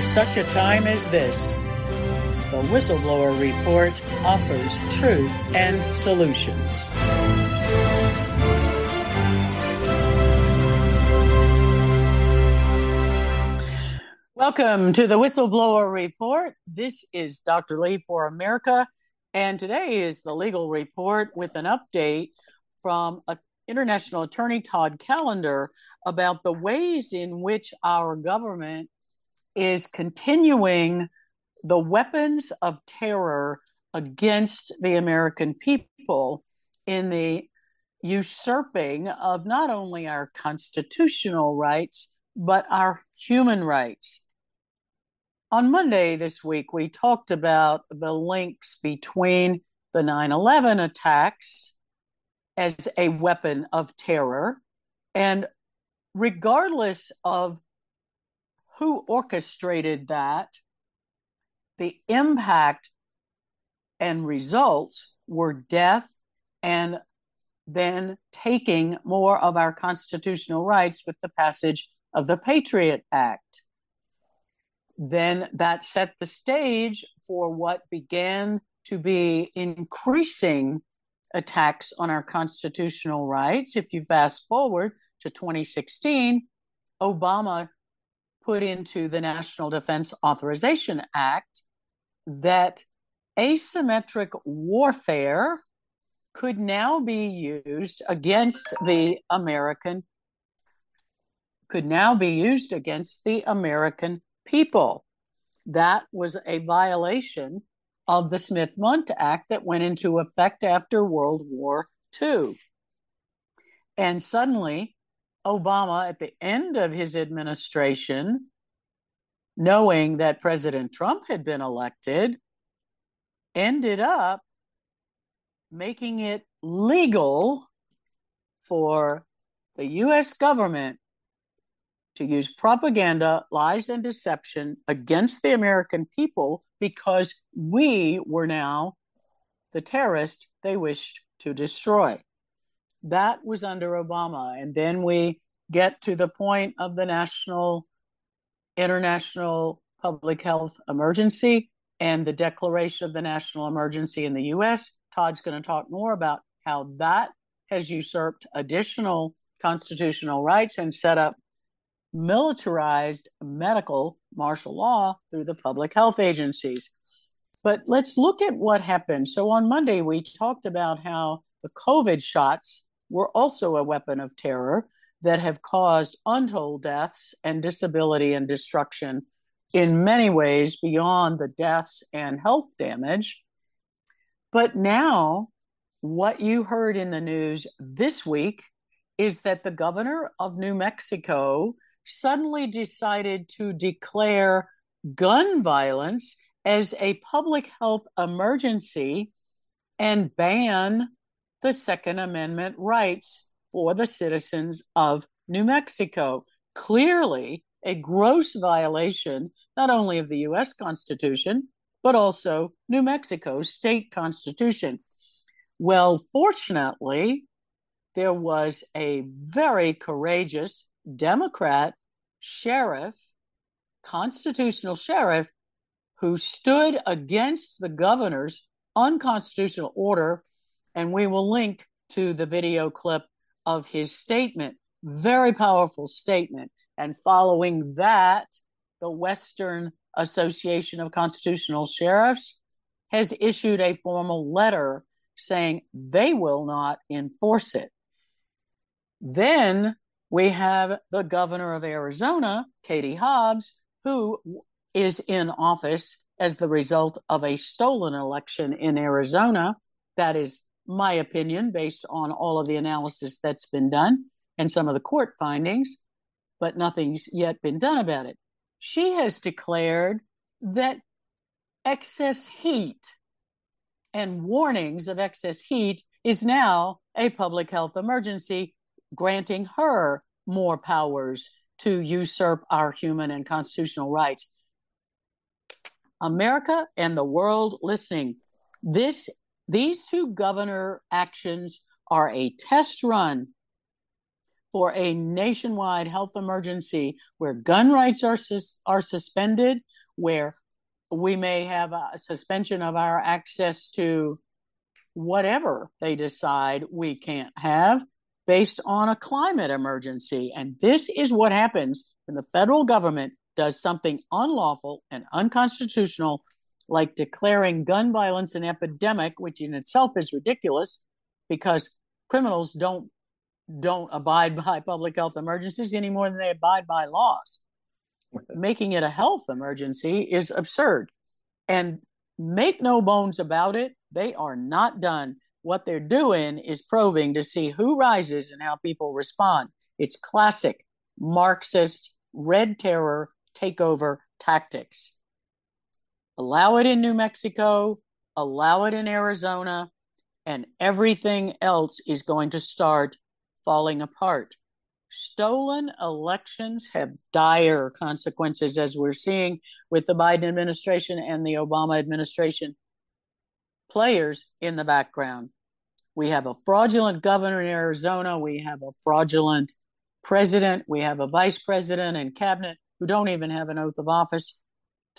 For such a time as this, the Whistleblower Report offers truth and solutions. Welcome to the Whistleblower Report. This is Dr. Lee for America, and today is the legal report with an update from a, International Attorney Todd Callender about the ways in which our government is continuing the weapons of terror against the American people in the usurping of not only our constitutional rights, but our human rights on Monday this week, we talked about the links between the 9 11 attacks as a weapon of terror. And regardless of who orchestrated that, the impact and results were death and then taking more of our constitutional rights with the passage of the Patriot Act then that set the stage for what began to be increasing attacks on our constitutional rights. If you fast forward to 2016, Obama put into the National Defense Authorization Act that asymmetric warfare could now be used against the American could now be used against the American people. That was a violation of the Smith Mundt Act that went into effect after World War II. And suddenly, Obama, at the end of his administration, knowing that President Trump had been elected, ended up making it legal for the US government to use propaganda, lies, and deception against the American people because we were now the terrorist they wished to destroy. That was under Obama. And then we get to the point of the national, international public health emergency and the declaration of the national emergency in the US. Todd's going to talk more about how that has usurped additional constitutional rights and set up militarized medical martial law through the public health agencies. But let's look at what happened. So on Monday, we talked about how the COVID shots were also a weapon of terror that have caused untold deaths and disability and destruction in many ways beyond the deaths and health damage. But now, what you heard in the news this week is that the governor of New Mexico suddenly decided to declare gun violence as a public health emergency and ban the Second Amendment rights for the citizens of New Mexico. Clearly, a gross violation not only of the US Constitution, but also New Mexico's state constitution. Well, fortunately, there was a very courageous Democrat sheriff, constitutional sheriff, who stood against the governor's unconstitutional order. And we will link to the video clip of his statement. Very powerful statement. And following that, the Western Association of Constitutional Sheriffs has issued a formal letter saying they will not enforce it. Then we have the governor of Arizona, Katie Hobbs, who is in office as the result of a stolen election in Arizona That is my opinion based on all of the analysis that's been done and some of the court findings, but nothing's yet been done about it. She has declared that excess heat and warnings of excess heat is now a public health emergency, granting her more powers to usurp our human and constitutional rights. America and the world listening, this these two governor actions are a test run for a nationwide health emergency where gun rights are sus- are suspended, where we may have a suspension of our access to whatever they decide we can't have based on a climate emergency. And this is what happens when the federal government does something unlawful and unconstitutional, like declaring gun violence an epidemic, which in itself is ridiculous because criminals don't don't abide by public health emergencies any more than they abide by laws. Making it a health emergency is absurd. And make no bones about it, they are not done. What they're doing is probing to see who rises and how people respond. It's classic Marxist red terror takeover tactics. Allow it in New Mexico, allow it in Arizona, and everything else is going to start falling apart. Stolen elections have dire consequences, as we're seeing with the Biden administration and the Obama administration players in the background. We have a fraudulent governor in Arizona. We have a fraudulent president. We have a vice president and cabinet who don't even have an oath of office.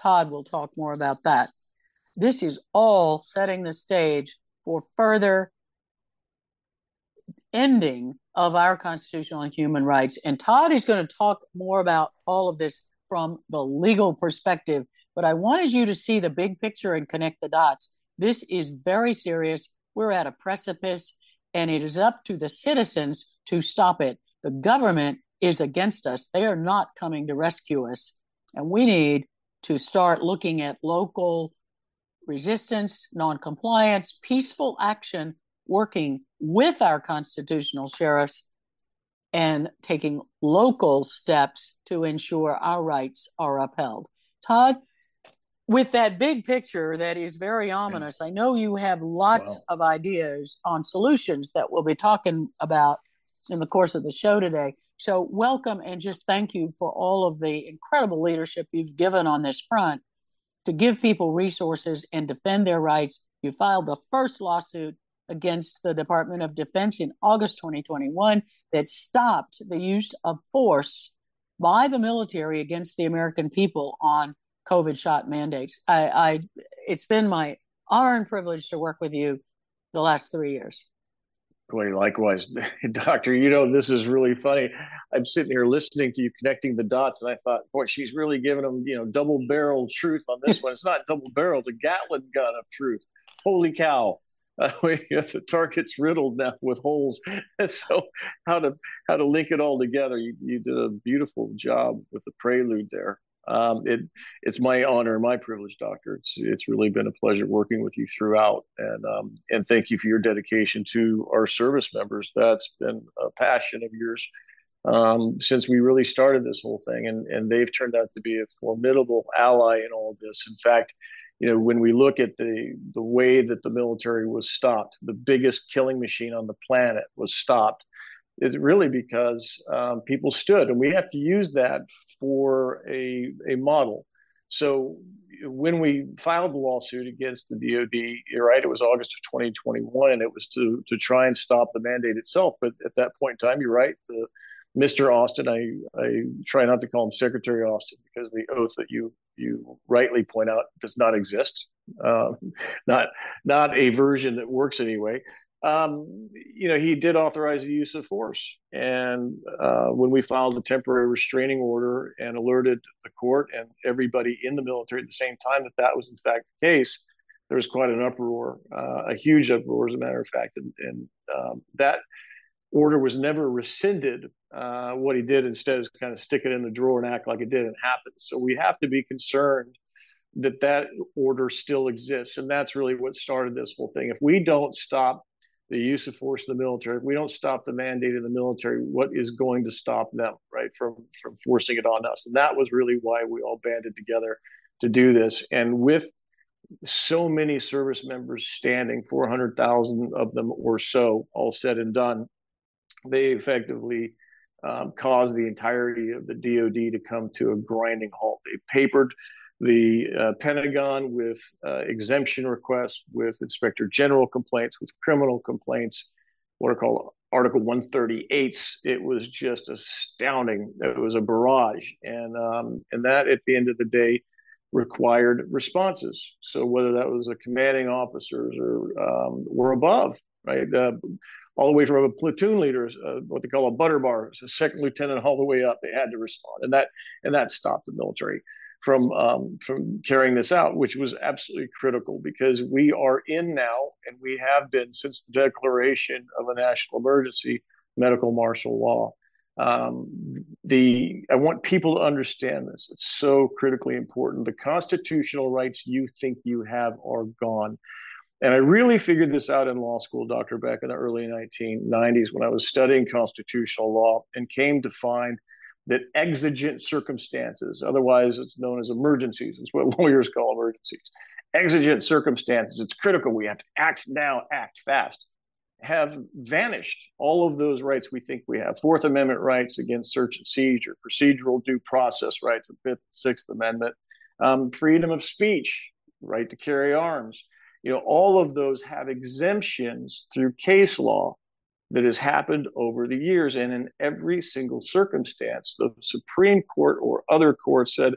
Todd will talk more about that. This is all setting the stage for further ending of our constitutional and human rights. And Todd is going to talk more about all of this from the legal perspective. But I wanted you to see the big picture and connect the dots. This is very serious. We're at a precipice, and it is up to the citizens to stop it. The government is against us. They are not coming to rescue us. And we need to start looking at local resistance, noncompliance, peaceful action, working with our constitutional sheriffs and taking local steps to ensure our rights are upheld. Todd, with that big picture that is very ominous, I know you have lots wow. of ideas on solutions that we'll be talking about in the course of the show today. So, welcome and just thank you for all of the incredible leadership you've given on this front to give people resources and defend their rights. You filed the first lawsuit against the Department of Defense in August 2021 that stopped the use of force by the military against the American people on COVID shot mandates. I, I it's been my honor and privilege to work with you the last three years. Boy, likewise, Doctor. You know, this is really funny. I'm sitting here listening to you connecting the dots, and I thought, boy, she's really giving them, you know, double barrel truth on this one. It's not double barrel; it's a Gatling gun of truth. Holy cow! uh, the target's riddled now with holes. So how to how to link it all together? You you did a beautiful job with the prelude there. Um, it it's my honor and my privilege, Doctor. It's it's really been a pleasure working with you throughout, and um, and thank you for your dedication to our service members. That's been a passion of yours um, since we really started this whole thing, and and they've turned out to be a formidable ally in all this. In fact, you know, when we look at the the way that the military was stopped, the biggest killing machine on the planet was stopped, is really because um, people stood, and we have to use that for a a model. So when we filed the lawsuit against the DoD, you're right, it was August of 2021, and it was to to try and stop the mandate itself. But at that point in time, you're right, the Mr. Austin. I, I try not to call him Secretary Austin because the oath that you you rightly point out does not exist. Uh, not not a version that works anyway. Um, you know, he did authorize the use of force, and uh, when we filed a temporary restraining order and alerted the court and everybody in the military at the same time that that was in fact the case, there was quite an uproar, uh, a huge uproar, as a matter of fact, and, and um, that order was never rescinded. Uh, what he did instead is kind of stick it in the drawer and act like it didn't happen. So we have to be concerned that that order still exists. And that's really what started this whole thing. If we don't stop the use of force in the military, if we don't stop the mandate in the military, what is going to stop them, right, from, from forcing it on us? And that was really why we all banded together to do this. And with so many service members standing, 400,000 of them or so, all said and done, they effectively um, caused the entirety of the DoD to come to a grinding halt. They papered the uh, Pentagon with uh, exemption requests, with Inspector General complaints, with criminal complaints, what are called Article 138s. It was just astounding. It was a barrage, and um, and that at the end of the day required responses. So whether that was a commanding officers or um, or above, right, uh, all the way from a platoon leader, uh, what they call a butter bar, a second lieutenant, all the way up, they had to respond, and that and that stopped the military from um, from carrying this out, which was absolutely critical because we are in now, and we have been since the declaration of a national emergency, medical martial law. Um, the I want people to understand this. It's so critically important. The constitutional rights you think you have are gone. And I really figured this out in law school, Dr. Beck, in the early 1990s when I was studying constitutional law and came to find that exigent circumstances, otherwise it's known as emergencies, it's what lawyers call emergencies. Exigent circumstances, it's critical. We have to act now, act fast, have vanished. All of those rights we think we have Fourth Amendment rights against search and seizure, procedural due process rights, the Fifth, Sixth Amendment, um, freedom of speech, right to carry arms. You know, all of those have exemptions through case law that has happened over the years. And in every single circumstance, the Supreme Court or other courts said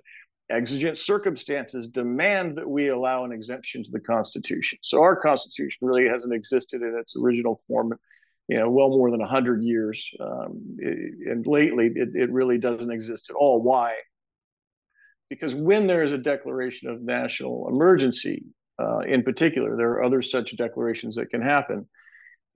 exigent circumstances demand that we allow an exemption to the Constitution. So our Constitution really hasn't existed in its original form. You know, well more than 100 years. Um, and lately, it, it really doesn't exist at all. Why? Because when there is a declaration of national emergency, uh, in particular, there are other such declarations that can happen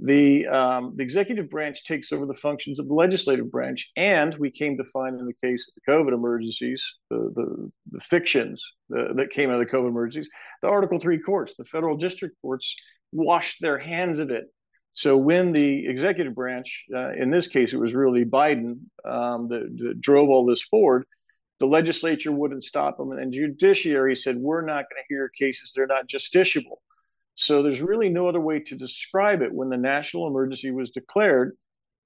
the um, the executive branch takes over the functions of the legislative branch, and we came to find in the case of the COVID emergencies, the the, the fictions the, that came out of the COVID emergencies, the Article Three courts, the federal district courts, washed their hands of it. So when the executive branch, uh, in this case, it was really Biden um, that, that drove all this forward. The legislature wouldn't stop them, and judiciary said, "We're not going to hear cases; they're not justiciable." So there's really no other way to describe it. When the national emergency was declared,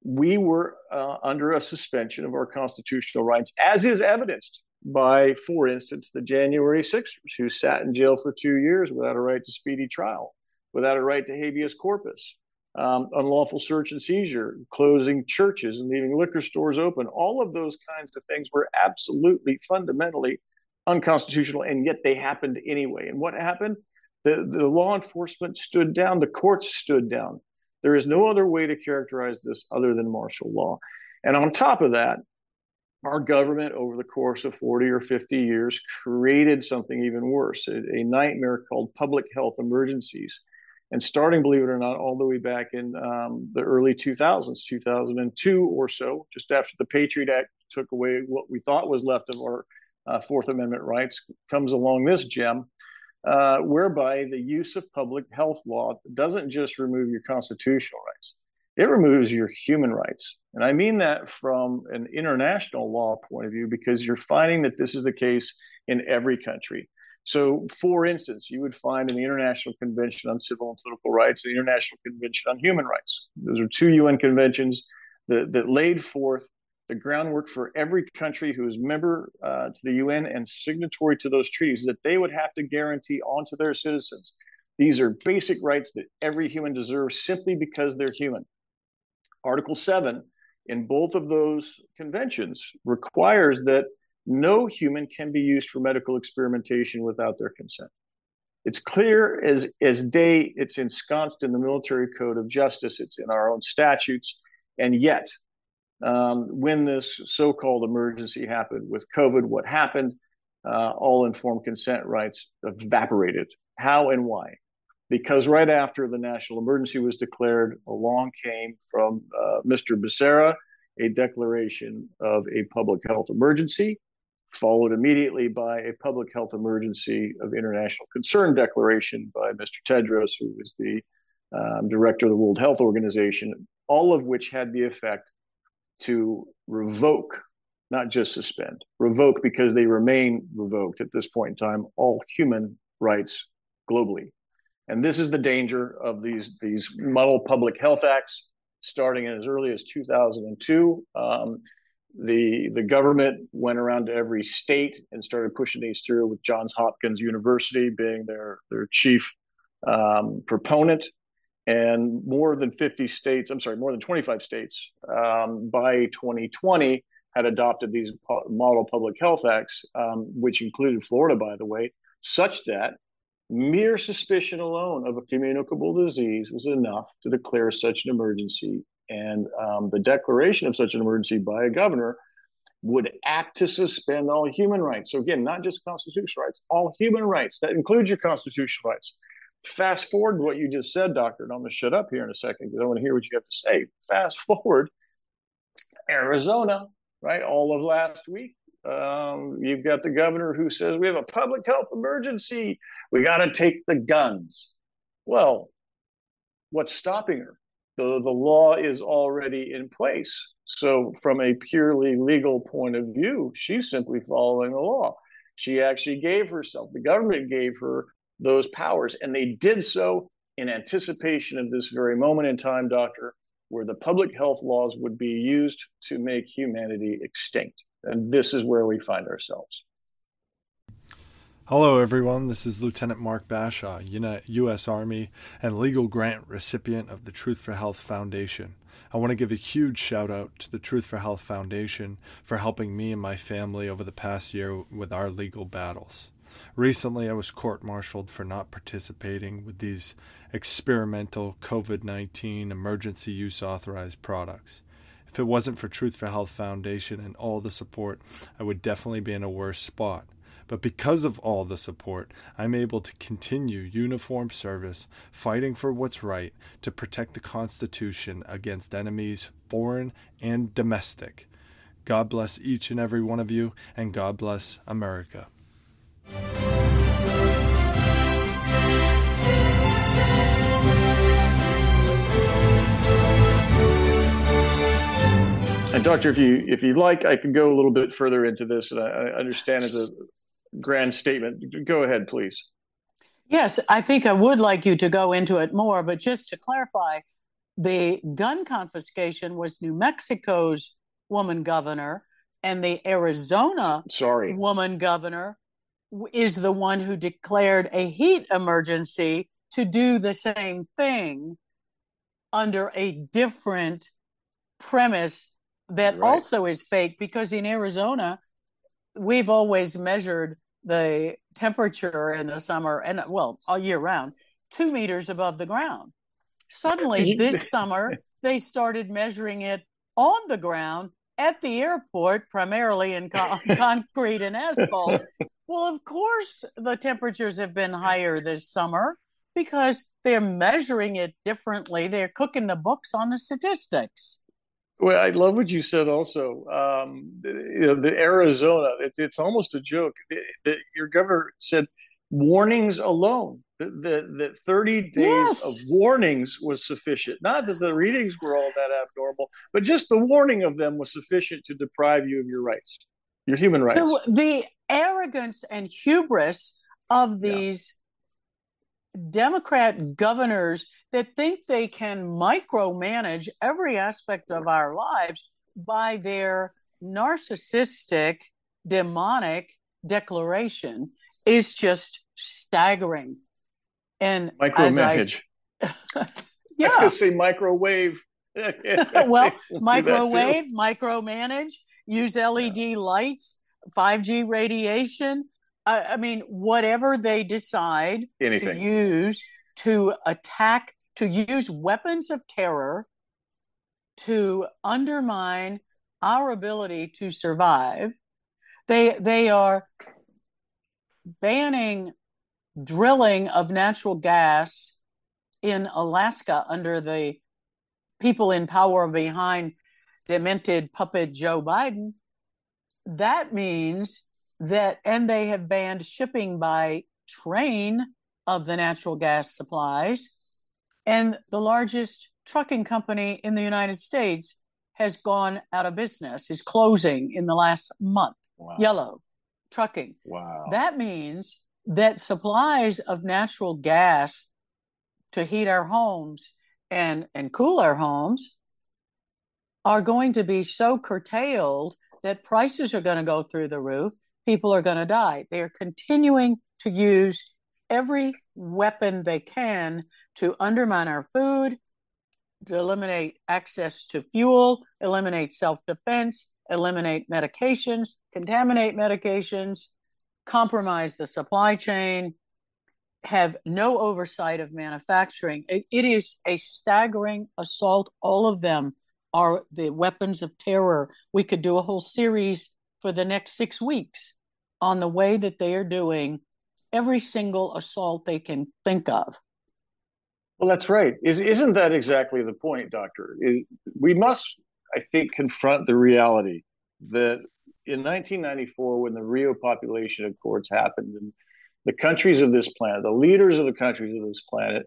we were uh, under a suspension of our constitutional rights, as is evidenced by, for instance, the January 6ers who sat in jail for two years without a right to speedy trial, without a right to habeas corpus, um, unlawful search and seizure, closing churches and leaving liquor stores open. All of those kinds of things were absolutely fundamentally unconstitutional, and yet they happened anyway. And what happened? The, the law enforcement stood down, the courts stood down. There is no other way to characterize this other than martial law. And on top of that, our government, over the course of 40 or 50 years, created something even worse a, a nightmare called public health emergencies. And starting, believe it or not, all the way back in um, the early 2000s, 2002 or so, just after the Patriot Act took away what we thought was left of our uh, Fourth Amendment rights, comes along this gem uh, whereby the use of public health law doesn't just remove your constitutional rights, it removes your human rights. And I mean that from an international law point of view, because you're finding that this is the case in every country. So, for instance, you would find in the International Convention on Civil and Political Rights, the International Convention on Human Rights. Those are two UN conventions that, that laid forth the groundwork for every country who is member uh, to the UN and signatory to those treaties that they would have to guarantee onto their citizens. These are basic rights that every human deserves simply because they're human. Article 7 in both of those conventions requires that no human can be used for medical experimentation without their consent. It's clear as, as day, it's ensconced in the military code of justice, it's in our own statutes, and yet um, when this so-called emergency happened with COVID, what happened? Uh, all informed consent rights evaporated. How and why? Because right after the national emergency was declared, along came from uh, Mr. Becerra a declaration of a public health emergency, followed immediately by a public health emergency of international concern declaration by Mr. Tedros, who was the um, director of the World Health Organization, all of which had the effect to revoke, not just suspend, revoke because they remain revoked at this point in time, all human rights globally. And this is the danger of these, these model public health acts starting as early as 2002. Um, the the government went around to every state and started pushing these through with Johns Hopkins University being their their chief um, proponent and more than 50 states i'm sorry more than 25 states um, by 2020 had adopted these model public health acts um, which included florida by the way such that mere suspicion alone of a communicable disease was enough to declare such an emergency and um, the declaration of such an emergency by a governor would act to suspend all human rights. So, again, not just constitutional rights, all human rights. That includes your constitutional rights. Fast forward what you just said, Doctor, and I'm going to shut up here in a second because I want to hear what you have to say. Fast forward, Arizona, right? All of last week, um, you've got the governor who says we have a public health emergency. We got to take the guns. Well, what's stopping her? the, the law is already in place. So, from a purely legal point of view, she's simply following the law. She actually gave herself, the government gave her those powers, and they did so in anticipation of this very moment in time, Doctor, where the public health laws would be used to make humanity extinct. And this is where we find ourselves. Hello, everyone. This is Lieutenant Mark Bashaw, U.S. Army and legal grant recipient of the Truth for Health Foundation. I want to give a huge shout out to the Truth for Health Foundation for helping me and my family over the past year with our legal battles. Recently, I was court martialed for not participating with these experimental COVID 19 emergency use authorized products. If it wasn't for Truth for Health Foundation and all the support, I would definitely be in a worse spot. But because of all the support, I'm able to continue uniform service, fighting for what's right to protect the Constitution against enemies, foreign and domestic. God bless each and every one of you, and God bless America. And doctor, if you if you like, I can go a little bit further into this, and I, I understand it's a grand statement. Go ahead, please. Yes, I think I would like you to go into it more, but just to clarify, the gun confiscation was New Mexico's woman governor, and the Arizona sorry woman governor is the one who declared a heat emergency to do the same thing under a different premise that right. also is fake because in Arizona we've always measured the temperature in the summer and well all year round two meters above the ground suddenly this summer they started measuring it on the ground at the airport primarily in con- concrete and asphalt well of course the temperatures have been higher this summer because they're measuring it differently they're cooking the books on the statistics well, I love what you said. Also, um, you know, the Arizona, it, it's almost a joke. The, the, your governor said warnings alone. That that 30 days yes. of warnings was sufficient. Not that the readings were all that abnormal, but just the warning of them was sufficient to deprive you of your rights, your human rights. The, the arrogance and hubris of these Democrat governors that think they can micromanage every aspect of our lives by their narcissistic, demonic declaration is just staggering. And micromanage. I, yeah. I could say microwave. well, microwave, micromanage, use LED yeah. lights, 5G radiation, I, I mean, whatever they decide Anything. to use to attack, to use weapons of terror to undermine our ability to survive, they they are banning drilling of natural gas in Alaska under the people in power behind demented puppet Joe Biden. That means that and they have banned shipping by train of the natural gas supplies and the largest trucking company in the United States has gone out of business, is closing in the last month. Wow. Yellow trucking. Wow. That means that supplies of natural gas to heat our homes and, and cool our homes are going to be so curtailed that prices are going to go through the roof. People are going to die. They are continuing to use every weapon they can to undermine our food, to eliminate access to fuel, eliminate self defense, eliminate medications, contaminate medications, compromise the supply chain, have no oversight of manufacturing. it, it is a staggering assault. All of them are the weapons of terror. We could do a whole series for the next six weeks on the way that they are doing every single assault they can think of. Well, that's right. Is, isn't that exactly the point, Doctor? we must, I think, confront the reality that in 1994, when the Rio Population Accords happened, and the countries of this planet, the leaders of the countries of this planet,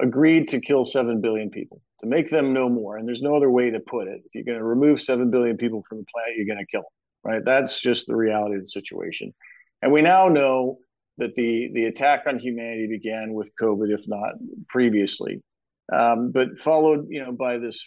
agreed to kill 7 billion people, to make them no more. And there's no other way to put it. If you're going to remove 7 billion people from the planet, you're going to kill them, right? That's just the reality of the situation. And we now know that the the attack on humanity began with COVID, if not previously, um, but followed, you know, by this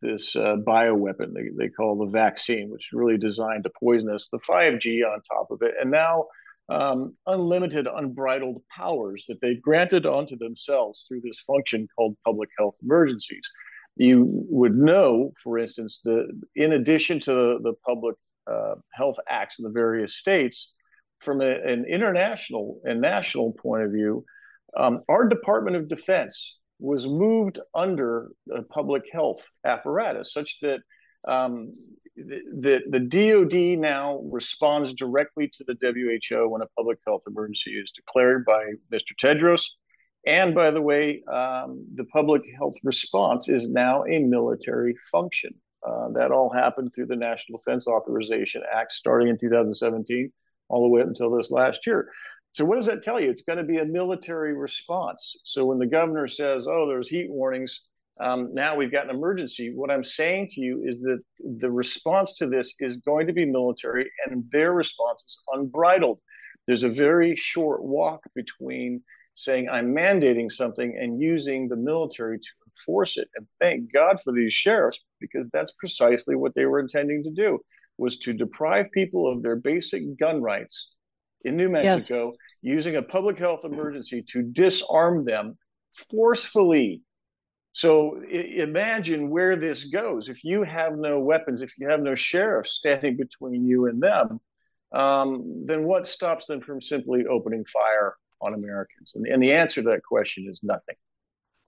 this uh, bioweapon they, they call the vaccine, which is really designed to poison us. The 5G on top of it, and now um, unlimited, unbridled powers that they've granted onto themselves through this function called public health emergencies. You would know, for instance, that in addition to the, the public uh, health acts in the various states, from a, an international and national point of view, um, our Department of Defense was moved under a public health apparatus such that um, the, the DoD now responds directly to the WHO when a public health emergency is declared by Mr. Tedros. And by the way, um, the public health response is now a military function. Uh, that all happened through the National Defense Authorization Act starting in 2017 all the way up until this last year. So what does that tell you? It's going to be a military response. So when the governor says, "Oh, there's heat warnings," um, now we've got an emergency. What I'm saying to you is that the response to this is going to be military, and their response is unbridled. There's a very short walk between saying I'm mandating something and using the military to enforce it. And thank God for these sheriffs because that's precisely what they were intending to do was to deprive people of their basic gun rights in New Mexico yes. using a public health emergency to disarm them forcefully. So I- imagine where this goes. If you have no weapons, if you have no sheriff standing between you and them, um, then what stops them from simply opening fire on Americans? And, and the answer to that question is nothing.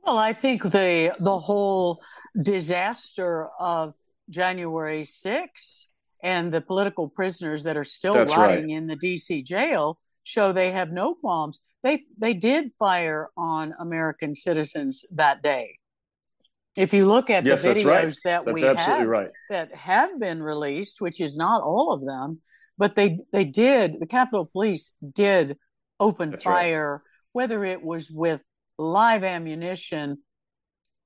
Well, I think the the whole disaster of January 6th and the political prisoners that are still That's rotting right. in the DC jail show they have no qualms. They they did fire on American citizens that day. If you look at yes, the videos right. that that's we have right. that have been released, which is not all of them, but they they did the Capitol Police did open that's fire, right. whether it was with live ammunition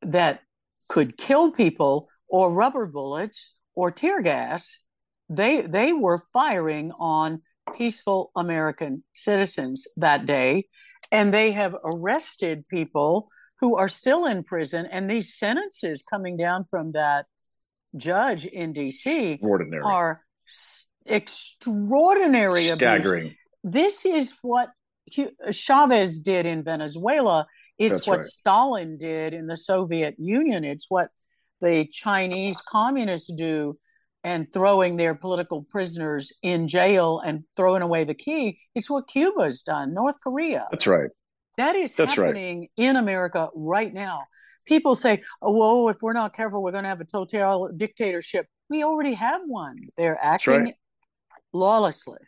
that could kill people or rubber bullets or tear gas they they were firing on peaceful American citizens that day, and they have arrested people who are still in prison. And these sentences coming down from that judge in D.C. are extraordinary, staggering. Abuse. This is what Chavez did in Venezuela. It's That's what right. Stalin did in the Soviet Union. It's what the Chinese communists do and throwing their political prisoners in jail and throwing away the key. It's what Cuba's done, North Korea. That's right. That is That's happening right. in America right now. People say, oh, well, if we're not careful, we're going to have a total dictatorship. We already have one. They're acting right. lawlessly,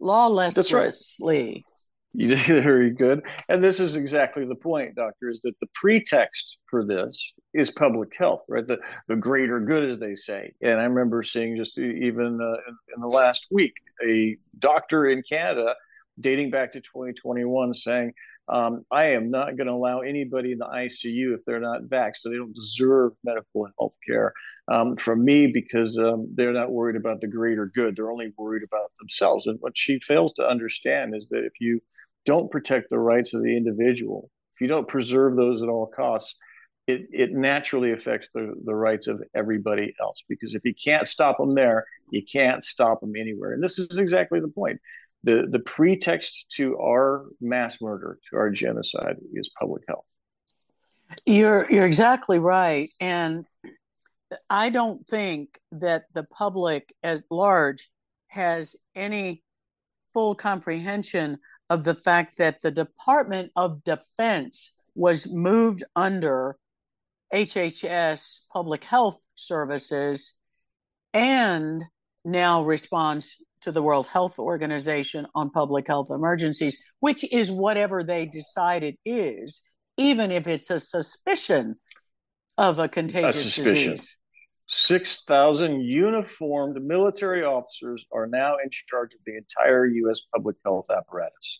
lawlessly. You did very good. And this is exactly the point, doctor, is that the pretext for this is public health, right? The, the greater good, as they say. And I remember seeing just even uh, in, in the last week, a doctor in Canada dating back to 2021 saying, um, I am not going to allow anybody in the ICU if they're not vaxxed, so they don't deserve medical health care um, from me because um, they're not worried about the greater good. They're only worried about themselves. And what she fails to understand is that if you don't protect the rights of the individual, if you don't preserve those at all costs, it, it naturally affects the, the rights of everybody else because if you can't stop them there, you can't stop them anywhere. And this is exactly the point the the pretext to our mass murder, to our genocide, is public health. You're you're exactly right, and I don't think that the public at large has any full comprehension of the fact that the Department of Defense was moved under HHS Public Health Services and now responds to the World Health Organization on public health emergencies, which is whatever they decide it is, even if it's a suspicion of a contagious a suspicion. disease. 6,000 uniformed military officers are now in charge of the entire U.S. public health apparatus.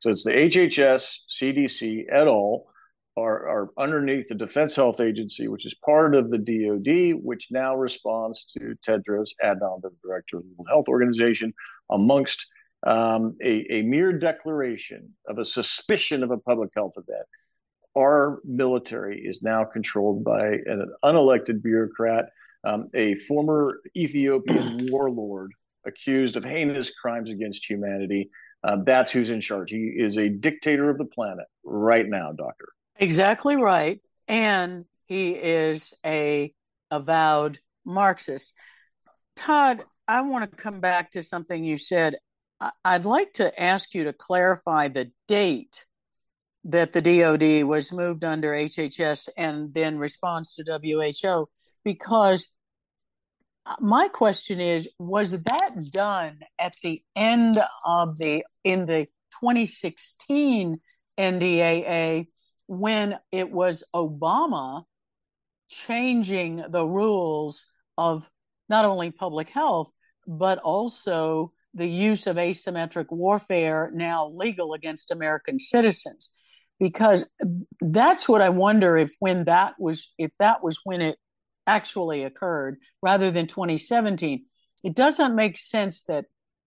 So it's the HHS, CDC, et al are, are underneath the Defense Health Agency, which is part of the DoD, which now responds to Tedros Adhanom, the director of the World Health Organization, amongst um, a, a mere declaration of a suspicion of a public health event. Our military is now controlled by an unelected bureaucrat, um, a former Ethiopian warlord accused of heinous crimes against humanity. Uh, that's who's in charge. He is a dictator of the planet right now, Doctor. Exactly right. And he is a avowed Marxist. Todd, I want to come back to something you said. I'd like to ask you to clarify the date that the DoD was moved under HHS and then responds to WHO because uh, my question is was that done at the end of the in the 2016 NDAA when it was Obama changing the rules of not only public health, but also the use of asymmetric warfare now legal against American citizens. Because that's what I wonder if when that was if that was when it actually occurred rather than 2017. It doesn't make sense that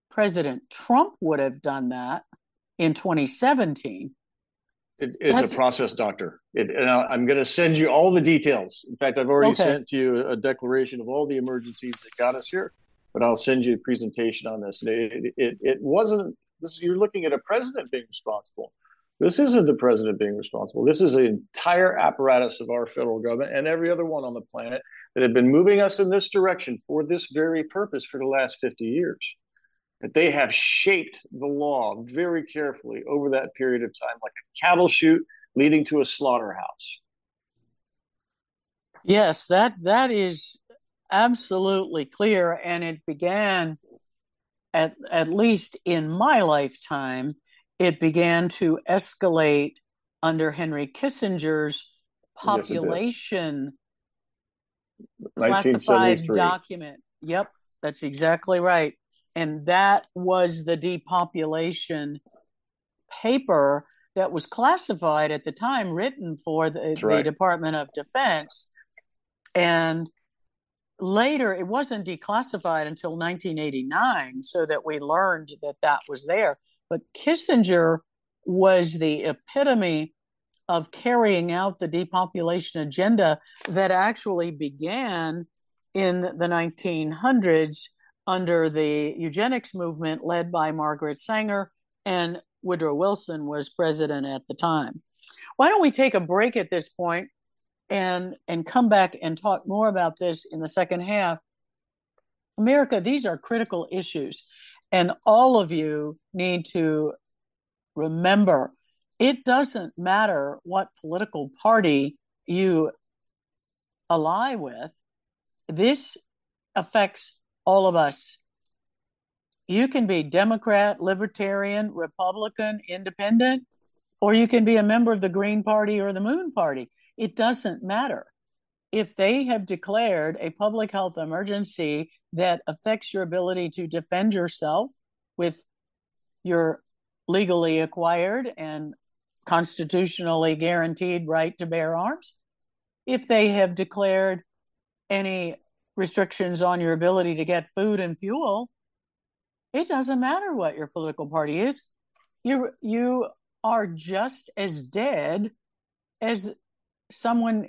President Trump would have done that in 2017 it, it's That's... a process, doctor. It, and I'm going to send you all the details. In fact, I've already okay. sent you a declaration of all the emergencies that got us here, but I'll send you a presentation on this. It, it, it wasn't, this, you're looking at a president being responsible. This isn't the president being responsible. This is the entire apparatus of our federal government and every other one on the planet that have been moving us in this direction for this very purpose for the last 50 years that they have shaped the law very carefully over that period of time, like a cattle chute leading to a slaughterhouse. Yes, that that is absolutely clear, and it began at at least in my lifetime. It began to escalate under Henry Kissinger's population yes, classified document. Yep, that's exactly right and that was the depopulation paper that was classified at the time, written for the, right. the Department of Defense. And later, it wasn't declassified until 1989, so that we learned that that was there. But Kissinger was the epitome of carrying out the depopulation agenda that actually began in the 1900s under the eugenics movement led by Margaret Sanger, and Woodrow Wilson was president at the time. Why don't we take a break at this point and and come back and talk more about this in the second half? America, these are critical issues, and all of you need to remember it doesn't matter what political party you ally with. This affects all of us. You can be Democrat, Libertarian, Republican, Independent, or you can be a member of the Green Party or the Moon Party. It doesn't matter. If they have declared a public health emergency that affects your ability to defend yourself with your legally acquired and constitutionally guaranteed right to bear arms, if they have declared any restrictions on your ability to get food and fuel, it doesn't matter what your political party is. You you are just as dead as someone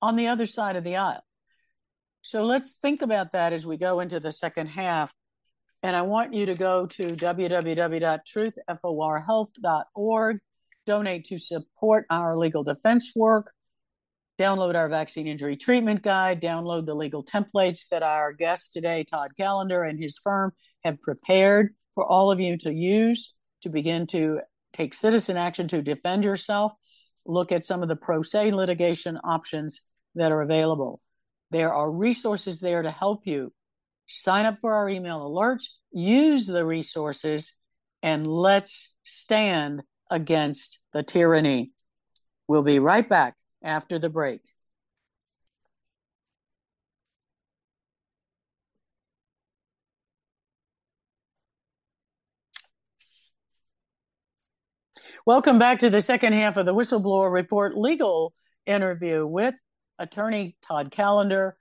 on the other side of the aisle. So let's think about that as we go into the second half. And I want you to go to www.truthforhealth.org, donate to support our legal defense work, download our vaccine injury treatment guide, download the legal templates that our guest today, Todd Callender, and his firm have prepared for all of you to use to begin to take citizen action to defend yourself. Look at some of the pro se litigation options that are available. There are resources there to help you. Sign up for our email alerts, use the resources, and let's stand against the tyranny. We'll be right back after the break. Welcome back to the second half of the Whistleblower Report legal interview with attorney Todd Callender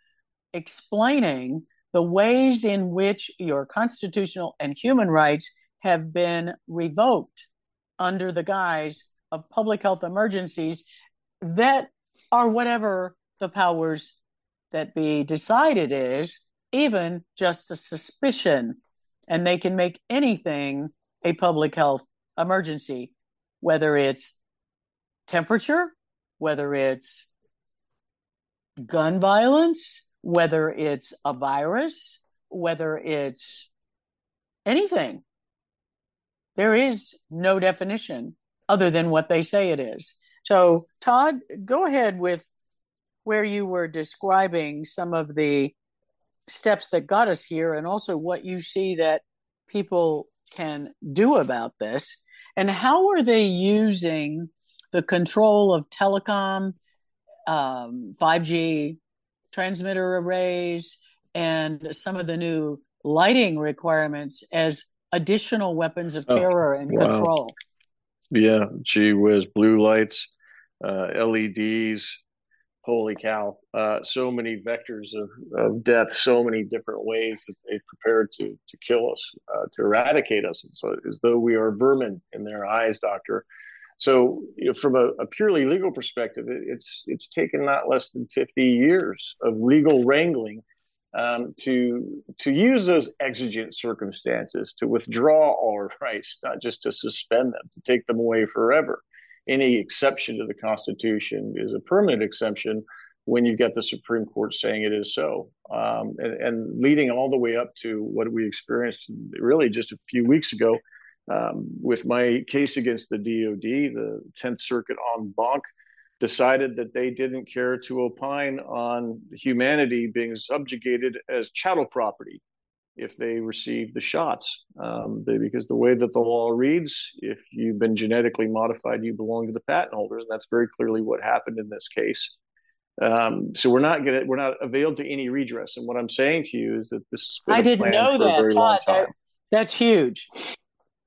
explaining the ways in which your constitutional and human rights have been revoked under the guise of public health emergencies that are whatever the powers that be decided is, even just a suspicion. And they can make anything a public health emergency, whether it's temperature, whether it's gun violence, whether it's a virus, whether it's anything. There is no definition other than what they say it is. So, Todd, go ahead with where you were describing some of the steps that got us here and also what you see that people can do about this. And how are they using the control of telecom, um, 5G transmitter arrays, and some of the new lighting requirements as additional weapons of oh, terror oh, and wow. control? Yeah, gee whiz, blue lights, uh, LEDs. Holy cow! Uh, so many vectors of, of death, so many different ways that they've prepared to to kill us, uh, to eradicate us, and so as though we are vermin in their eyes, Doctor. So, you know, from a, a, purely legal perspective, it, it's it's taken not less than 50 years of legal wrangling um, to to use those exigent circumstances to withdraw our rights, not just to suspend them, to take them away forever any exception to the Constitution is a permanent exemption when you've got the Supreme Court saying it is so. Um, and, and, leading all the way up to what we experienced really just a few weeks ago um, with my case against the DOD, the 10th Circuit en banc decided that they didn't care to opine on humanity being subjugated as chattel property if they receive the shots. Um, they, because the way that the law reads, if you've been genetically modified, you belong to the patent holders. And that's very clearly what happened in this case. Um, so we're not gonna we're not availed to any redress. And what I'm saying to you is that this is I didn't know that, Todd. That, that's huge.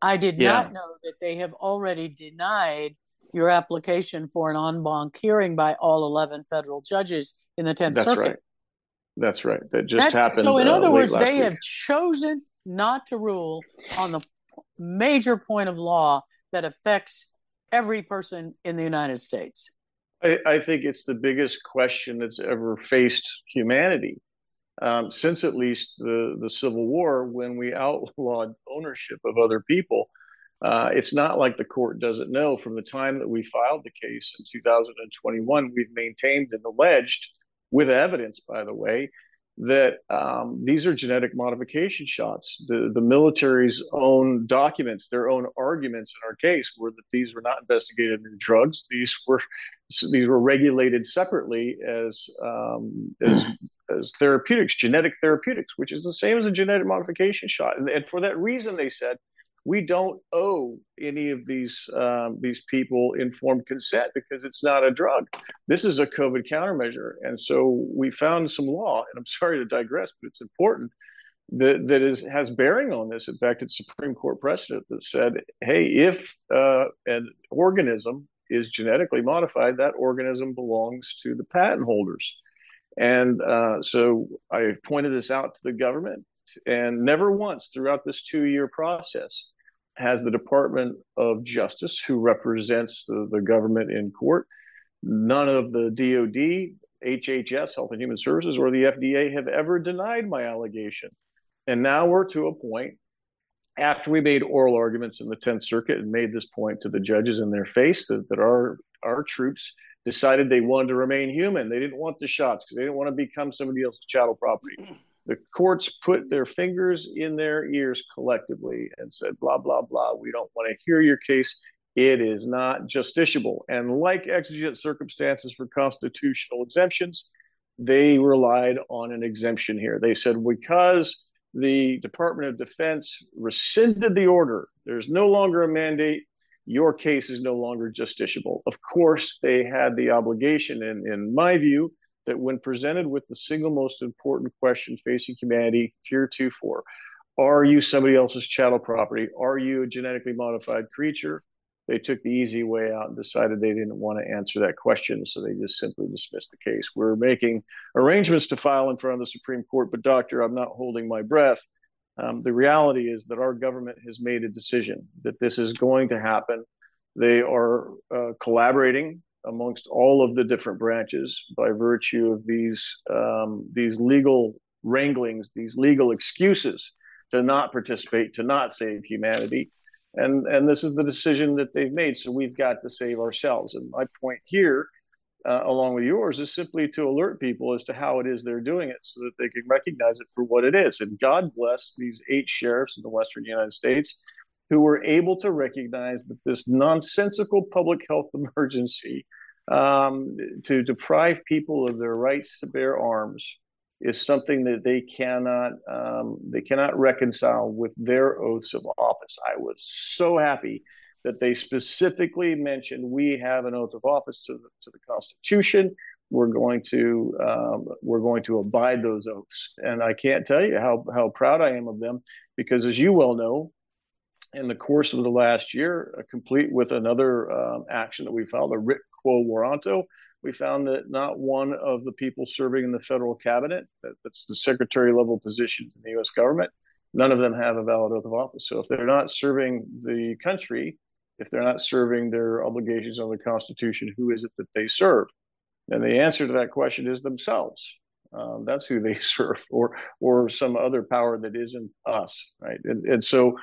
I did yeah. not know that they have already denied your application for an en banc hearing by all 11 federal judges in the 10th That's Circuit. Right. That's right. That just That's, happened. So, in uh, other words, they week. have chosen not to rule on the major point of law that affects every person in the United States. I, I think it's the biggest question that's ever faced humanity um, since at least the, the Civil War when we outlawed ownership of other people. Uh, it's not like the court doesn't know. From the time that we filed the case in 2021, we've maintained and alleged with evidence, by the way, that um, these are genetic modification shots. The, the military's own documents, their own arguments in our case were that these were not investigated new drugs. These were these were regulated separately as um, as as therapeutics, genetic therapeutics, which is the same as a genetic modification shot. And, and for that reason, they said we don't owe any of these um, these people informed consent because it's not a drug. This is a COVID countermeasure, and so we found some law. And I'm sorry to digress, but it's important that that is has bearing on this. In fact, it's Supreme Court precedent that said, hey, if uh, an organism is genetically modified, that organism belongs to the patent holders. And uh, so I've pointed this out to the government, and never once throughout this two year process has the Department of Justice, who represents the, the government in court, none of the DOD, HHS, Health and Human Services, or the FDA have ever denied my allegation. And now we're to a point after we made oral arguments in the 10th Circuit and made this point to the judges in their face that, that our our troops decided they wanted to remain human. They didn't want the shots because they didn't want to become somebody else's chattel property the courts put their fingers in their ears collectively and said, blah, blah, blah, we don't want to hear your case. It is not justiciable. And like exigent circumstances for constitutional exemptions, they relied on an exemption here. They said, because the Department of Defense rescinded the order, there's no longer a mandate. Your case is no longer justiciable. Of course, they had the obligation, in, in my view, that when presented with the single most important question facing humanity heretofore, are you somebody else's chattel property? Are you a genetically modified creature? They took the easy way out and decided they didn't want to answer that question, so they just simply dismissed the case. We're making arrangements to file in front of the Supreme Court, but doctor, I'm not holding my breath. Um, the reality is that our government has made a decision that this is going to happen. They are uh, collaborating amongst all of the different branches by virtue of these um, these legal wranglings, these legal excuses to not participate, to not save humanity, and and this is the decision that they've made. So we've got to save ourselves. And my point here, uh, along with yours, is simply to alert people as to how it is they're doing it, so that they can recognize it for what it is. And God bless these eight sheriffs in the Western United States who were able to recognize that this nonsensical public health emergency um, to deprive people of their rights to bear arms is something that they cannot um, they cannot reconcile with their oaths of office. I was so happy that they specifically mentioned we have an oath of office to the, to the Constitution. We're going to um, we're going to abide those oaths, and I can't tell you how how proud I am of them because, as you well know, in the course of the last year, uh, complete with another um, action that we filed, a writ quo warranto, we found that not one of the people serving in the federal cabinet, that, that's the secretary level position in the U.S. government, none of them have a valid oath of office. So if they're not serving the country, if they're not serving their obligations under the Constitution, who is it that they serve? And the answer to that question is themselves. Um, that's who they serve, or or some other power that isn't us, right? And, and so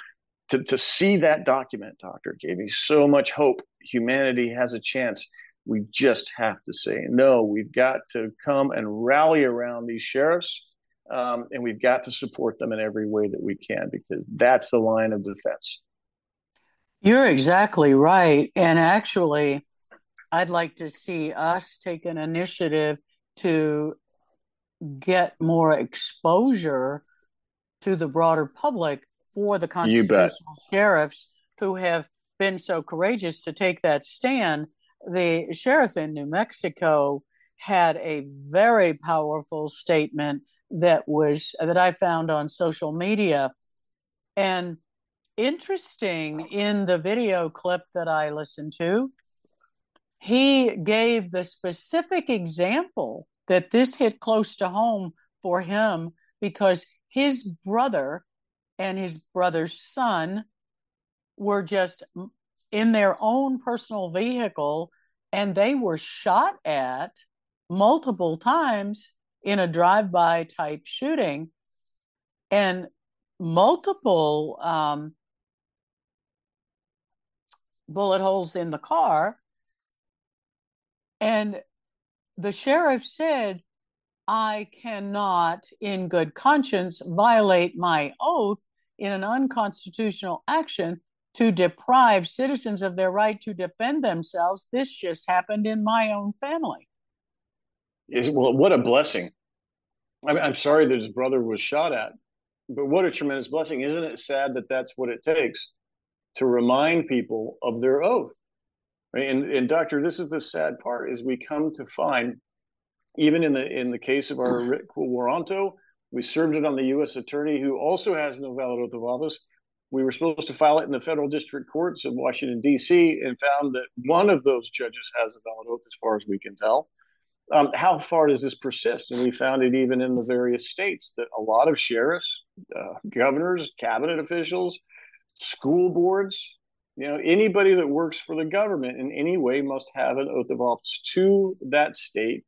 to, to see that document, Doctor, gave me so much hope. Humanity has a chance. We just have to say no. We've got to come and rally around these sheriffs, um, and we've got to support them in every way that we can because that's the line of defense. You're exactly right. And actually, I'd like to see us take an initiative to get more exposure to the broader public for the constitutional sheriffs who have been so courageous to take that stand. The sheriff in New Mexico had a very powerful statement that was that I found on social media. And interesting in the video clip that I listened to, he gave the specific example that this hit close to home for him because his brother and his brother's son were just in their own personal vehicle and they were shot at multiple times in a drive-by type shooting. And multiple um, bullet holes in the car. And the sheriff said i cannot in good conscience violate my oath in an unconstitutional action to deprive citizens of their right to defend themselves. This just happened in my own family. Is, well, what a blessing. I'm sorry that his brother was shot at, but what a tremendous blessing. Isn't it sad that that's what it takes to remind people of their oath? And, and doctor, this is the sad part is we come to find, even in the in the case of our quo warranto, we served it on the U.S. attorney who also has no valid oath of office. We were supposed to file it in the federal district courts of Washington, D.C., and found that one of those judges has a valid oath, as far as we can tell. Um, how far does this persist? And we found it even in the various states that a lot of sheriffs, uh, governors, cabinet officials, school boards, you know, anybody that works for the government in any way must have an oath of office to that state,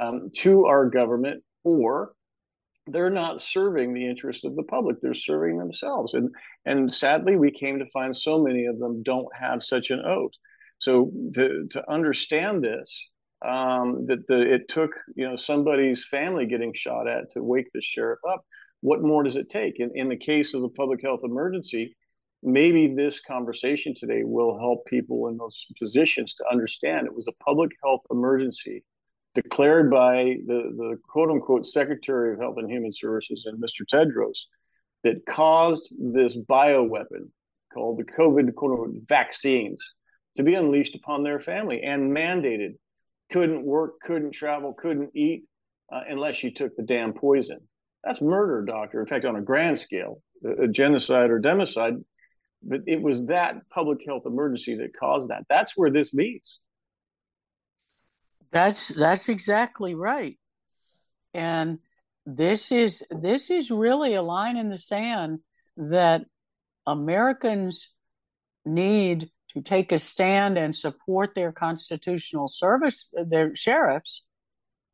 um, to our government, or they're not serving the interest of the public. They're serving themselves. And and sadly, we came to find so many of them don't have such an oath. So to to understand this, um, that the it took you know somebody's family getting shot at to wake the sheriff up. What more does it take? In in the case of the public health emergency, maybe this conversation today will help people in those positions to understand it was a public health emergency declared by the, the quote unquote Secretary of Health and Human Services and Mr. Tedros that caused this bioweapon called the COVID quote unquote vaccines to be unleashed upon their family and mandated. Couldn't work, couldn't travel, couldn't eat uh, unless you took the damn poison. That's murder, doctor. In fact, on a grand scale, a, a genocide or democide, but it was that public health emergency that caused that. That's where this leads. That's that's exactly right. And this is this is really a line in the sand that Americans need to take a stand and support their constitutional service their sheriffs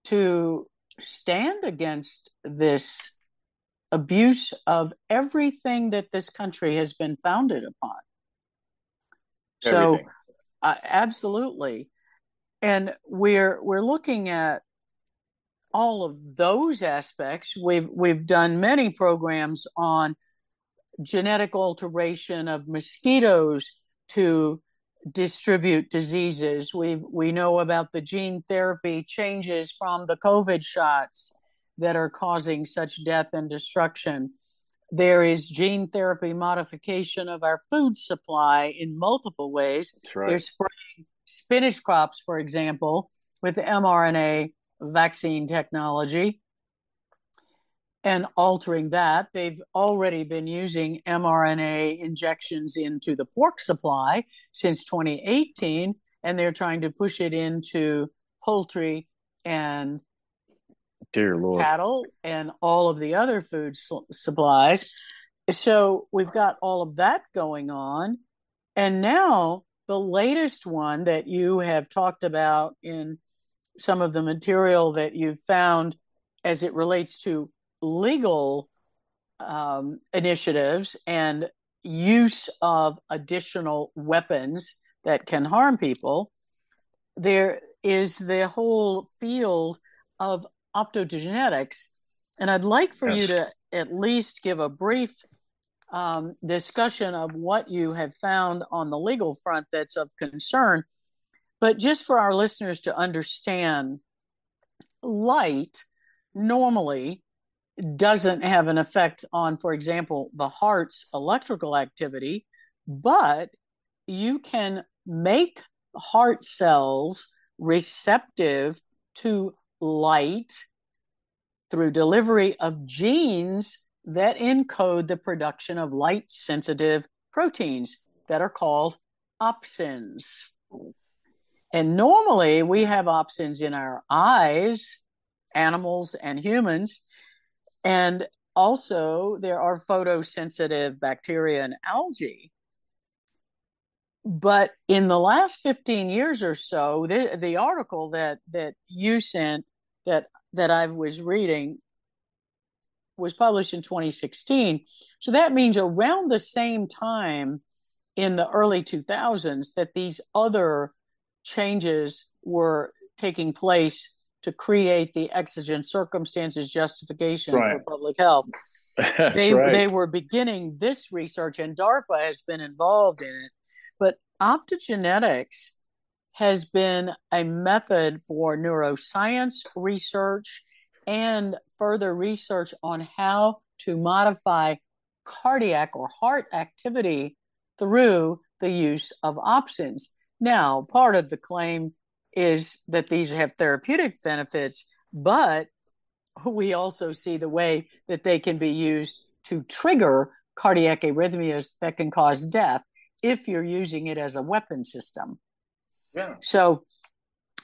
to stand against this abuse of everything that this country has been founded upon. Everything. So, uh, absolutely, and we're we're looking at all of those aspects. We've we've done many programs on genetic alteration of mosquitoes to distribute diseases. We we know about the gene therapy changes from the COVID shots that are causing such death and destruction. There is gene therapy modification of our food supply in multiple ways. Right. They're spraying spinach crops, for example, with mRNA vaccine technology and altering that. They've already been using mRNA injections into the pork supply since 2018, and they're trying to push it into poultry and Dear Lord. cattle and all of the other food su- supplies. So we've got all of that going on. And now the latest one that you have talked about in some of the material that you've found as it relates to legal um, initiatives and use of additional weapons that can harm people, there is the whole field of optogenetics. And I'd like for yes. you to at least give a brief um, discussion of what you have found on the legal front that's of concern. But just for our listeners to understand, light normally doesn't have an effect on, for example, the heart's electrical activity, but you can make heart cells receptive to light through delivery of genes that encode the production of light sensitive proteins that are called opsins. And normally we have opsins in our eyes, animals and humans. And also there are photosensitive bacteria and algae. But in the last 15 years or so, the, the article that, that you sent that, that I was reading was published in 2016. So that means around the same time in the early 2000s that these other changes were taking place to create the exigent circumstances justification right. for public health. they right. they were beginning this research and DARPA has been involved in it. But optogenetics has been a method for neuroscience research and further research on how to modify cardiac or heart activity through the use of opsins. Now, part of the claim is that these have therapeutic benefits, but we also see the way that they can be used to trigger cardiac arrhythmias that can cause death if you're using it as a weapon system. Yeah. So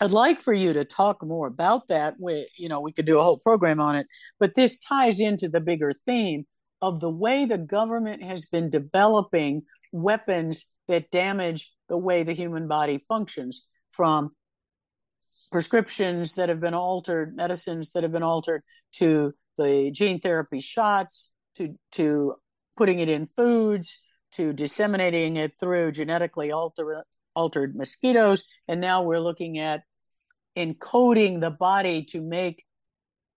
I'd like for you to talk more about that. We, you know, we could do a whole program on it, but this ties into the bigger theme of the way the government has been developing weapons that damage the way the human body functions from prescriptions that have been altered, medicines that have been altered, to the gene therapy shots, to to putting it in foods, to disseminating it through genetically alter, altered mosquitoes, and now we're looking at encoding the body to make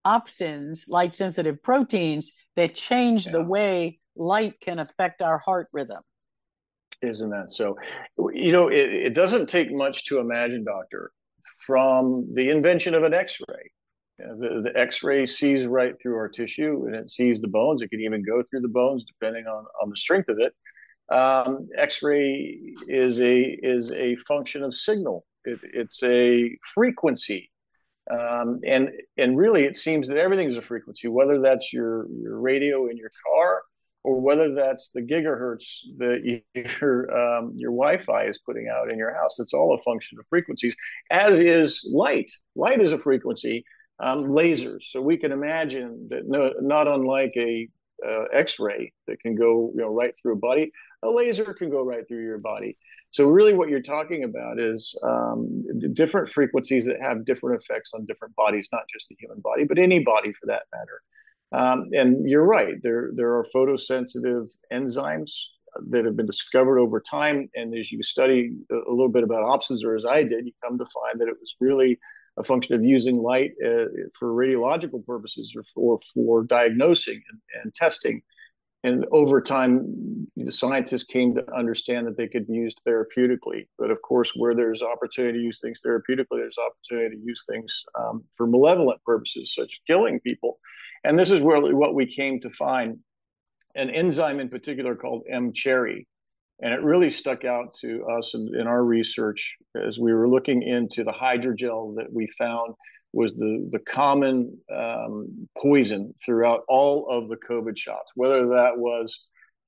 opsins, light sensitive proteins that change yeah. the way light can affect our heart rhythm. Isn't that so? You know, it, it doesn't take much to imagine, doctor, from the invention of an X-ray. the, the X-ray sees right through our tissue and it sees the bones. It can even go through the bones depending on, on the strength of it. Um, X-ray is a is a function of signal. It, it's a frequency, um, and and really it seems that everything is a frequency. Whether that's your your radio in your car, or whether that's the gigahertz that your um, your Wi-Fi is putting out in your house. It's all a function of frequencies, as is light. Light is a frequency. Um, lasers. So we can imagine that no, not unlike a uh, X-ray that can go you know right through a body, a laser can go right through your body. So really, what you're talking about is um, different frequencies that have different effects on different bodies, not just the human body, but any body for that matter. Um, and you're right. There there are photosensitive enzymes that have been discovered over time. And as you study a little bit about opsins, or as I did, you come to find that it was really a function of using light uh, for radiological purposes or for, for diagnosing and, and testing. And over time, the scientists came to understand that they could be used therapeutically. But of course, where there's opportunity to use things therapeutically, there's opportunity to use things um, for malevolent purposes, such as killing people. And this is really what we came to find an enzyme in particular called mCherry. And it really stuck out to us in, in, our research as we were looking into the hydrogel that we found was the, the common um, poison throughout all of the COVID shots, whether that was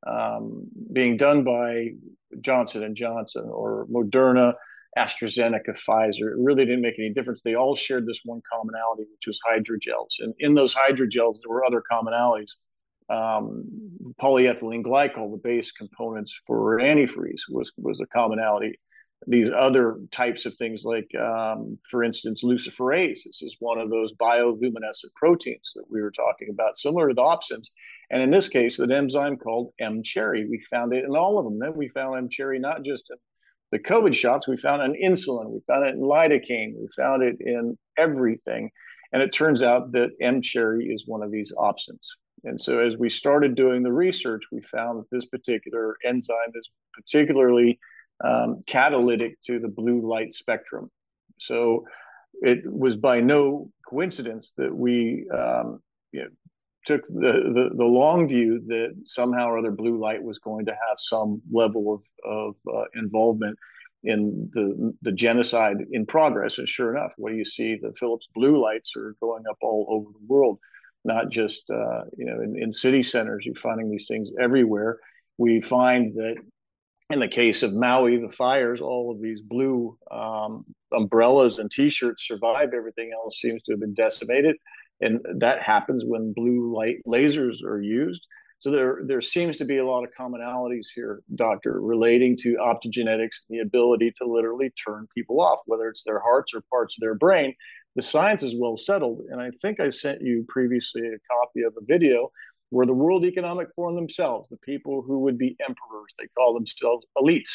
um, being done by Johnson and Johnson or Moderna AstraZeneca, Pfizer. It really didn't make any difference. They all shared this one commonality, which was hydrogels. And in those hydrogels, there were other commonalities. Um, polyethylene glycol, the base components for antifreeze, was was a commonality. These other types of things, like um, for instance, luciferase, this is one of those bioluminescent proteins that we were talking about, similar to the opsins. And in this case, an enzyme called mCherry. We found it in all of them. Then we found mCherry not just in the COVID shots, we found it in insulin, we found it in lidocaine, we found it in everything. And it turns out that mCherry is one of these opsins. And so as we started doing the research, we found that this particular enzyme is particularly um, catalytic to the blue light spectrum. So it was by no coincidence that we um, you know, took the, the, the, long view that somehow or other blue light was going to have some level of, of uh, involvement in the, the genocide in progress. And sure enough, what do you see? The Philips blue lights are going up all over the world, not just uh, you know in, in city centers. You're finding these things everywhere. We find that in the case of Maui, the fires, all of these blue um, umbrellas and T-shirts survived. Everything else seems to have been decimated and that happens when blue light lasers are used. So there, there seems to be a lot of commonalities here, doctor, relating to optogenetics, and the ability to literally turn people off, whether it's their hearts or parts of their brain. The science is well settled, and I think I sent you previously a copy of a video where the World Economic Forum themselves, the people who would be emperors, they call themselves elites,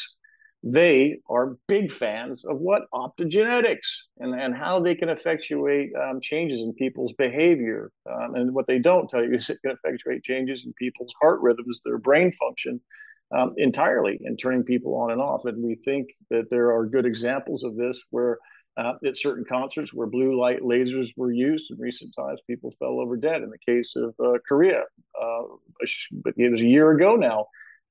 they are big fans of what optogenetics and, and how they can effectuate um, changes in people's behavior. Um, and what they don't tell you is it can effectuate changes in people's heart rhythms, their brain function um, entirely, and turning people on and off. And we think that there are good examples of this where uh, at certain concerts where blue light lasers were used in recent times, people fell over dead. In the case of uh, Korea, uh, it was a year ago now,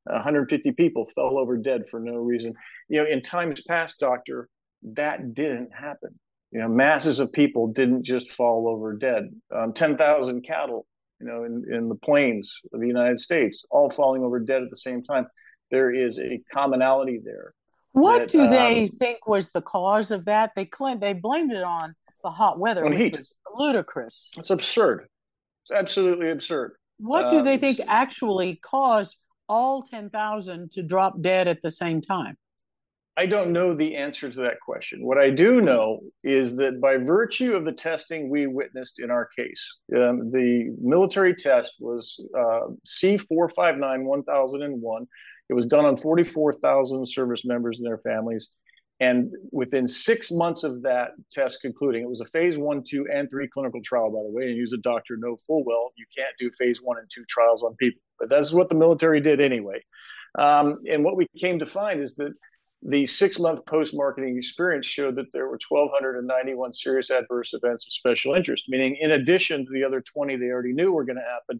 150 people fell over dead for no reason. You know, in times past, doctor, that didn't happen. You know, masses of people didn't just fall over dead. Um, 10,000 cattle, you know, in, in the plains of the United States, all falling over dead at the same time. There is a commonality there what that, do they um, think was the cause of that? They claim they blamed it on the hot weather, which heat. was ludicrous. It's absurd. It's absolutely absurd. What do they um, think actually caused all 10,000 to drop dead at the same time? I don't know the answer to that question. What I do know is that by virtue of the testing we witnessed in our case, um, the military test was uh, C459 1001 it was done on 44,000 service members and their families. And within six months of that test concluding, it was a phase one, two, and three clinical trial, by the way. And you as a doctor know full well you can't do phase one and two trials on people. But that's what the military did anyway. Um, and what we came to find is that the six month post marketing experience showed that there were 1,291 serious adverse events of special interest, meaning in addition to the other 20 they already knew were going to happen,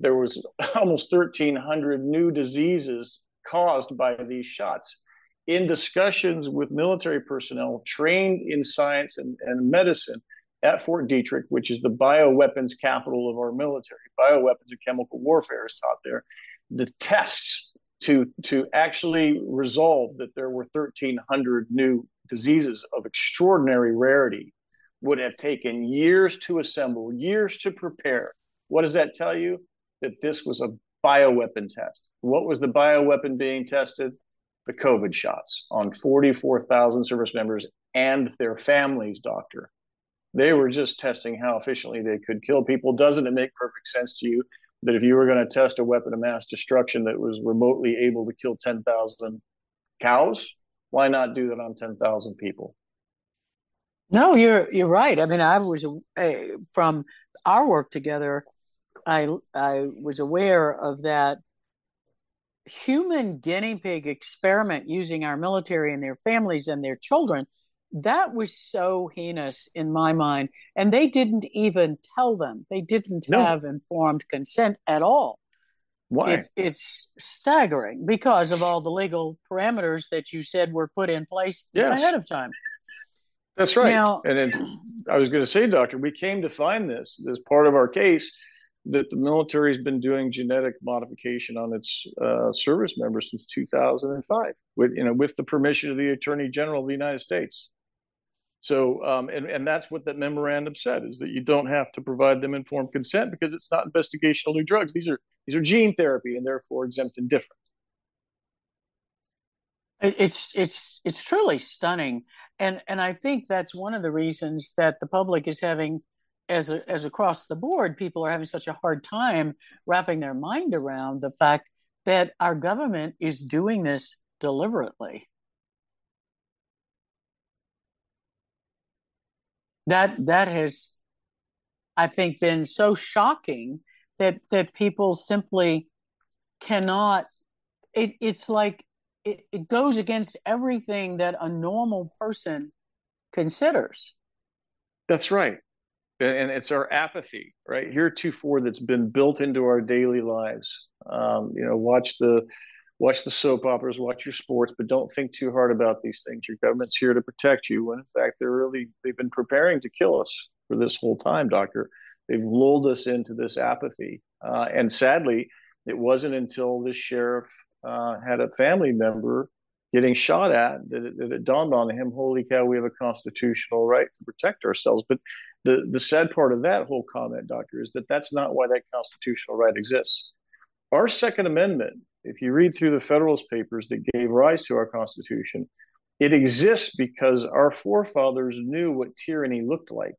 there was almost 1,300 new diseases caused by these shots. In discussions with military personnel trained in science and, and medicine at Fort Detrick, which is the bioweapons capital of our military, bioweapons and chemical warfare is taught there, the tests to, to actually resolve that there were 1,300 new diseases of extraordinary rarity would have taken years to assemble, years to prepare. What does that tell you? That this was a bioweapon test. What was the bioweapon being tested? The COVID shots on 44,000 service members and their families, doctor. They were just testing how efficiently they could kill people. Doesn't it make perfect sense to you that if you were going to test a weapon of mass destruction that was remotely able to kill 10,000 cows, why not do that on 10,000 people? No, you're you're right. I mean, I was uh, from our work together. I I was aware of that human guinea pig experiment using our military and their families and their children. That was so heinous in my mind and they didn't even tell them. They didn't no. have informed consent at all. Why? It, it's staggering because of all the legal parameters that you said were put in place yes. ahead of time. That's right. Now, and then i was going to say doctor we came to find this as part of our case that the military has been doing genetic modification on its uh, service members since 2005, with you know with the permission of the Attorney General of the United States. So, um, and and that's what that memorandum said is that you don't have to provide them informed consent because it's not investigational new drugs. These are these are gene therapy and therefore exempt and different. It's it's it's truly stunning, and and I think that's one of the reasons that the public is having as a, as across the board, people are having such a hard time wrapping their mind around the fact that our government is doing this deliberately. That that has, I think, been so shocking that that people simply cannot. It, it's like it, it goes against everything that a normal person considers. That's right and it's our apathy, right? Heretofore that's been built into our daily lives. Um, you know, watch the watch the soap operas, watch your sports, but don't think too hard about these things. Your government's here to protect you, when in fact they're really they've been preparing to kill us for this whole time, Doctor. They've lulled us into this apathy, uh, and sadly, it wasn't until this sheriff uh, had a family member getting shot at that it, that it dawned on him, holy cow, we have a constitutional right to protect ourselves. But the, the sad part of that whole comment, Doctor, is that that's not why that constitutional right exists. Our Second Amendment, if you read through the Federalist Papers that gave rise to our Constitution, it exists because our forefathers knew what tyranny looked like.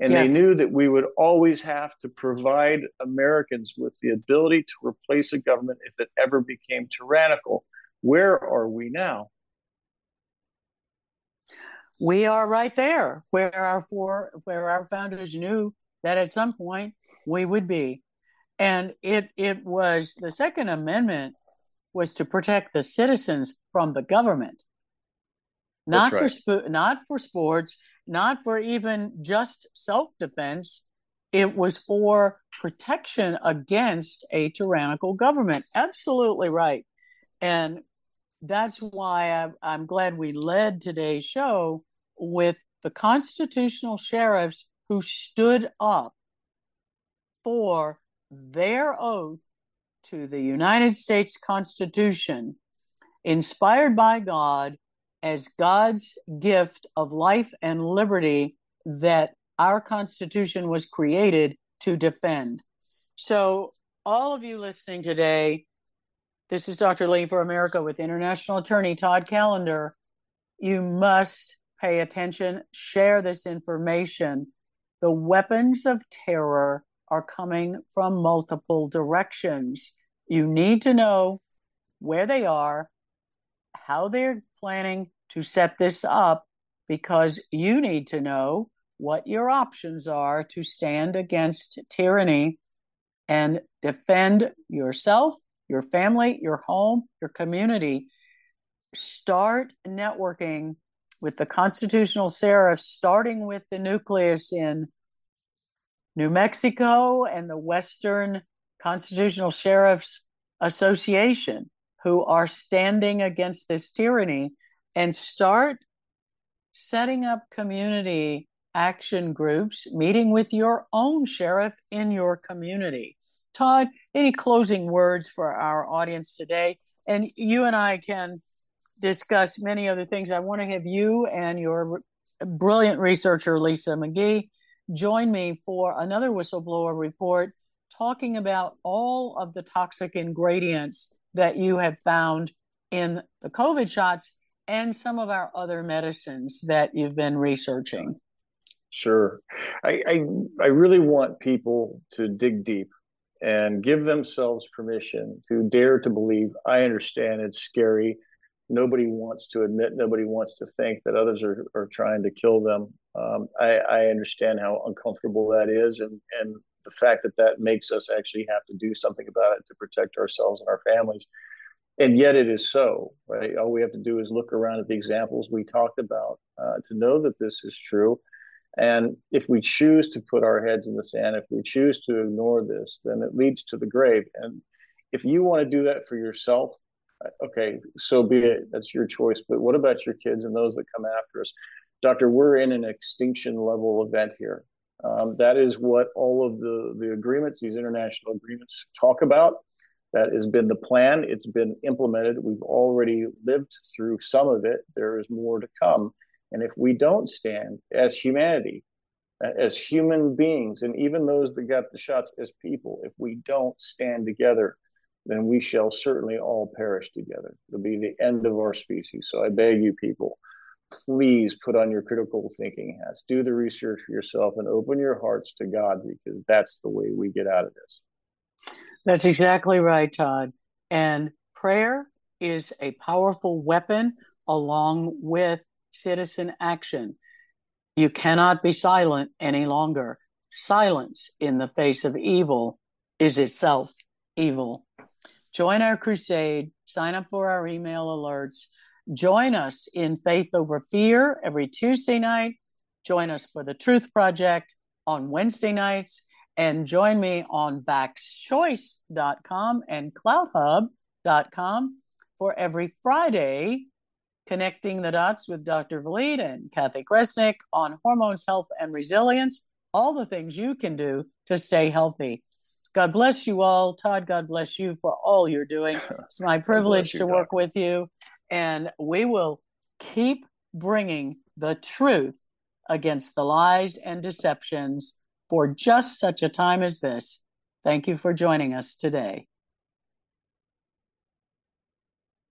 And yes. they knew that we would always have to provide Americans with the ability to replace a government if it ever became tyrannical. Where are we now? we are right there where our four where our founders knew that at some point we would be and it it was the second amendment was to protect the citizens from the government not right. for not for sports, not for even just self defense. It was for protection against a tyrannical government. Absolutely right, and that's why I'm, I'm glad we led today's show with the constitutional sheriffs who stood up for their oath to the United States Constitution, inspired by God as God's gift of life and liberty that our Constitution was created to defend. So, all of you listening today, this is Dr. Lee for America with international attorney Todd Callender. You must pay attention, share this information. The weapons of terror are coming from multiple directions. You need to know where they are, how they're planning to set this up, because you need to know what your options are to stand against tyranny and defend yourself, your family, your home, your community. Start networking with the constitutional sheriff, starting with the nucleus in New Mexico and the Western Constitutional Sheriffs Association, who are standing against this tyranny, and start setting up community action groups, meeting with your own sheriff in your community. Todd, any closing words for our audience today? And you and I can discuss many other things. I want to have you and your brilliant researcher, Lisa McGee, join me for another whistleblower report talking about all of the toxic ingredients that you have found in the COVID shots and some of our other medicines that you've been researching. Sure. I, I, I really want people to dig deep and give themselves permission to dare to believe. I understand it's scary. Nobody wants to admit, nobody wants to think that others are, are trying to kill them. Um, I, I understand how uncomfortable that is, and, and the fact that that makes us actually have to do something about it to protect ourselves and our families. And yet it is so, right? All we have to do is look around at the examples we talked about uh, to know that this is true. And if we choose to put our heads in the sand, if we choose to ignore this, then it leads to the grave. And if you want to do that for yourself, uh, okay, so be it. That's your choice. But what about your kids and those that come after us? Doctor, we're in an extinction level event here. Um, that is what all of the, the agreements, these international agreements, talk about. That has been the plan. It's been implemented. We've already lived through some of it. There is more to come. And if we don't stand as humanity, as human beings, and even those that got the shots as people, if we don't stand together, then we shall certainly all perish together. It'll be the end of our species. So I beg you, people, please put on your critical thinking hats, do the research for yourself, and open your hearts to God because that's the way we get out of this. That's exactly right, Todd. And prayer is a powerful weapon along with citizen action. You cannot be silent any longer. Silence in the face of evil is itself evil. Join our crusade. Sign up for our email alerts. Join us in Faith Over Fear every Tuesday night. Join us for the Truth Project on Wednesday nights. And join me on vaxchoice.com and clouthub.com for every Friday connecting the dots with Dr. Vliet and Kathy Kresnik on hormones, health, and resilience, all the things you can do to stay healthy. God bless you all. Todd, God bless you for all you're doing. It's my privilege you, to work with you, and we will keep bringing the truth against the lies and deceptions for just such a time as this. Thank you for joining us today.